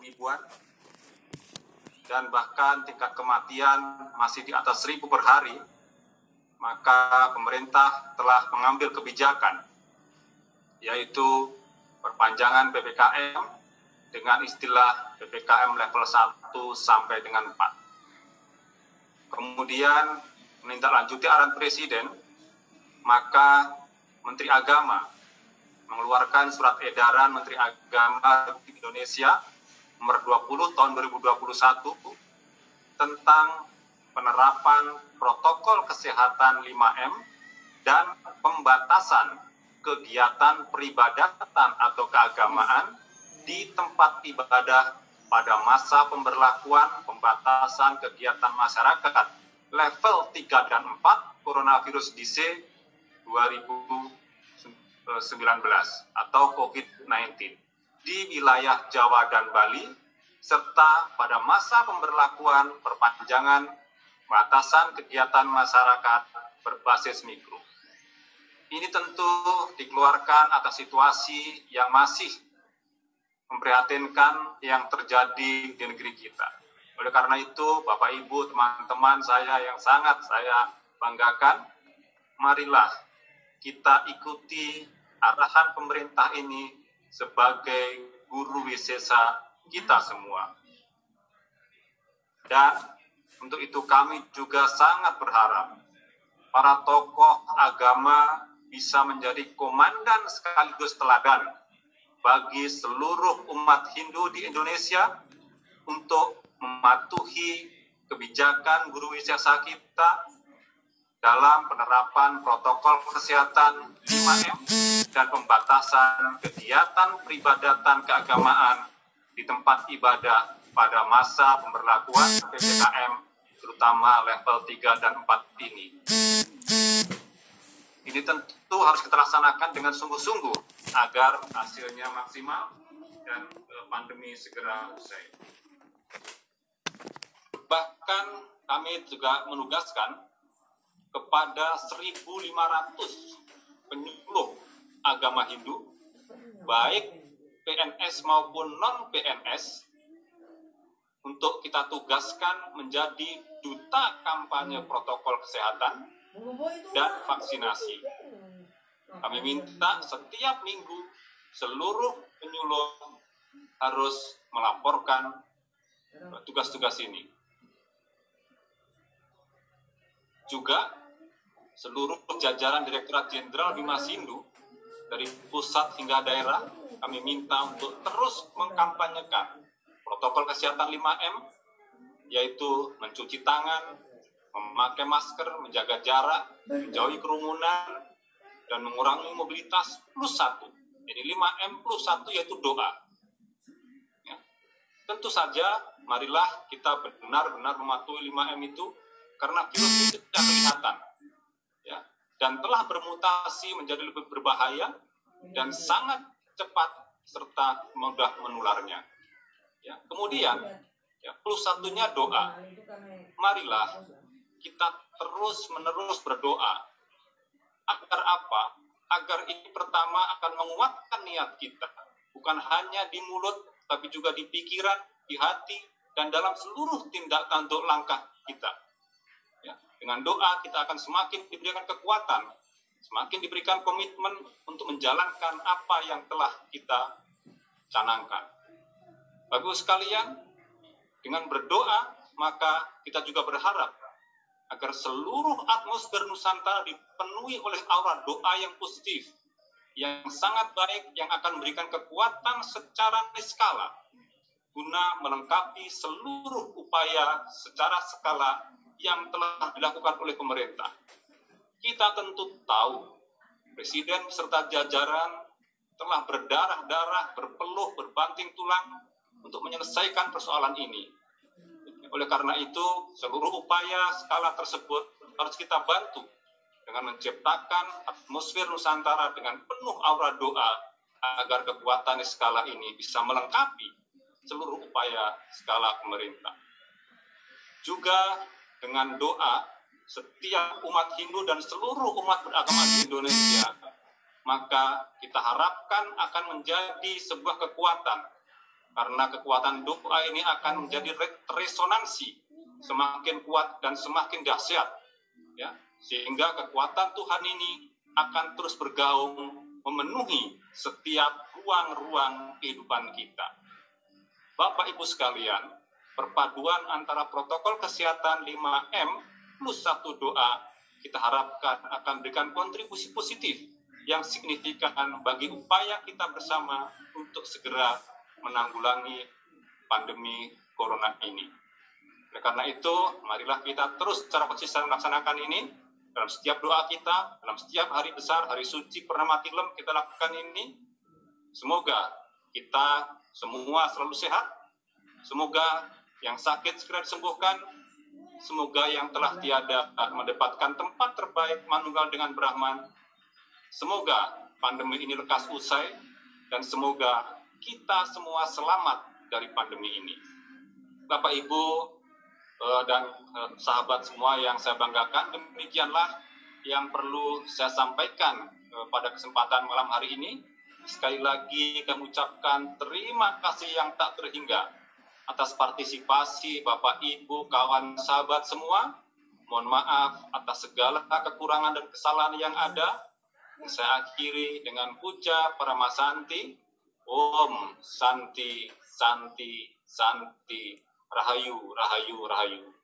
ribuan dan bahkan tingkat kematian masih di atas seribu per hari, maka pemerintah telah mengambil kebijakan yaitu perpanjangan PPKM dengan istilah PPKM level 1 sampai dengan 4. Kemudian menindaklanjuti arahan Presiden, maka Menteri Agama mengeluarkan surat edaran Menteri Agama Indonesia nomor 20 tahun 2021 tentang penerapan protokol kesehatan 5M dan pembatasan kegiatan peribadatan atau keagamaan di tempat ibadah pada masa pemberlakuan pembatasan kegiatan masyarakat level 3 dan 4 coronavirus DC 2019 atau COVID-19 di wilayah Jawa dan Bali serta pada masa pemberlakuan perpanjangan batasan kegiatan masyarakat berbasis mikro. Ini tentu dikeluarkan atas situasi yang masih memprihatinkan yang terjadi di negeri kita. Oleh karena itu, Bapak Ibu, teman-teman saya yang sangat saya banggakan, marilah kita ikuti arahan pemerintah ini sebagai guru wisesa kita semua. Dan untuk itu kami juga sangat berharap para tokoh agama bisa menjadi komandan sekaligus teladan bagi seluruh umat Hindu di Indonesia untuk mematuhi kebijakan guru wisata kita dalam penerapan protokol kesehatan 5M dan pembatasan kegiatan peribadatan keagamaan di tempat ibadah pada masa pemberlakuan PPKM terutama level 3 dan 4 ini. Ini tentu harus kita laksanakan dengan sungguh-sungguh agar hasilnya maksimal dan eh, pandemi segera usai. Bahkan kami juga menugaskan kepada 1.500 penyuluh agama Hindu, baik PNS maupun non-PNS, untuk kita tugaskan menjadi duta kampanye protokol kesehatan dan vaksinasi. Kami minta setiap minggu seluruh penyuluh harus melaporkan tugas-tugas ini. Juga seluruh jajaran Direktorat Jenderal Bimas Hindu dari pusat hingga daerah kami minta untuk terus mengkampanyekan protokol kesehatan 5M yaitu mencuci tangan, memakai masker, menjaga jarak, menjauhi kerumunan, dan mengurangi mobilitas plus satu. Jadi 5M plus satu yaitu doa. Ya. Tentu saja, marilah kita benar-benar mematuhi 5M itu karena virus itu tidak kelihatan. Ya. Dan telah bermutasi menjadi lebih berbahaya dan sangat cepat serta mudah menularnya. Ya. Kemudian, ya, plus satunya doa. Marilah kita terus menerus berdoa agar apa? Agar ini pertama akan menguatkan niat kita, bukan hanya di mulut, tapi juga di pikiran, di hati, dan dalam seluruh tindak tanduk langkah kita. Ya, dengan doa kita akan semakin diberikan kekuatan, semakin diberikan komitmen untuk menjalankan apa yang telah kita canangkan. Bagus sekalian, dengan berdoa maka kita juga berharap agar seluruh atmosfer Nusantara dipenuhi oleh aura doa yang positif, yang sangat baik, yang akan memberikan kekuatan secara niskala, guna melengkapi seluruh upaya secara skala yang telah dilakukan oleh pemerintah. Kita tentu tahu, Presiden serta jajaran telah berdarah-darah, berpeluh, berbanting tulang untuk menyelesaikan persoalan ini oleh karena itu, seluruh upaya skala tersebut harus kita bantu dengan menciptakan atmosfer Nusantara dengan penuh aura doa agar kekuatan skala ini bisa melengkapi seluruh upaya skala pemerintah. Juga dengan doa setiap umat Hindu dan seluruh umat beragama di Indonesia, maka kita harapkan akan menjadi sebuah kekuatan karena kekuatan doa ini akan menjadi resonansi semakin kuat dan semakin dahsyat ya sehingga kekuatan Tuhan ini akan terus bergaung memenuhi setiap ruang-ruang kehidupan kita. Bapak Ibu sekalian, perpaduan antara protokol kesehatan 5M plus satu doa kita harapkan akan memberikan kontribusi positif yang signifikan bagi upaya kita bersama untuk segera menanggulangi pandemi corona ini. Oleh karena itu, marilah kita terus secara konsisten melaksanakan ini dalam setiap doa kita, dalam setiap hari besar, hari suci, pernah mati lem, kita lakukan ini. Semoga kita semua selalu sehat. Semoga yang sakit segera disembuhkan. Semoga yang telah tiada mendapatkan tempat terbaik manunggal dengan Brahman. Semoga pandemi ini lekas usai dan semoga kita semua selamat dari pandemi ini. Bapak Ibu, uh, dan uh, sahabat semua yang saya banggakan. Demikianlah yang perlu saya sampaikan uh, pada kesempatan malam hari ini. Sekali lagi kami ucapkan terima kasih yang tak terhingga atas partisipasi Bapak, Ibu, kawan, sahabat semua. Mohon maaf atas segala kekurangan dan kesalahan yang ada. Saya akhiri dengan puja para masanti. Om Santi Santi Santi Rahayu, Rahayu, Rahayu.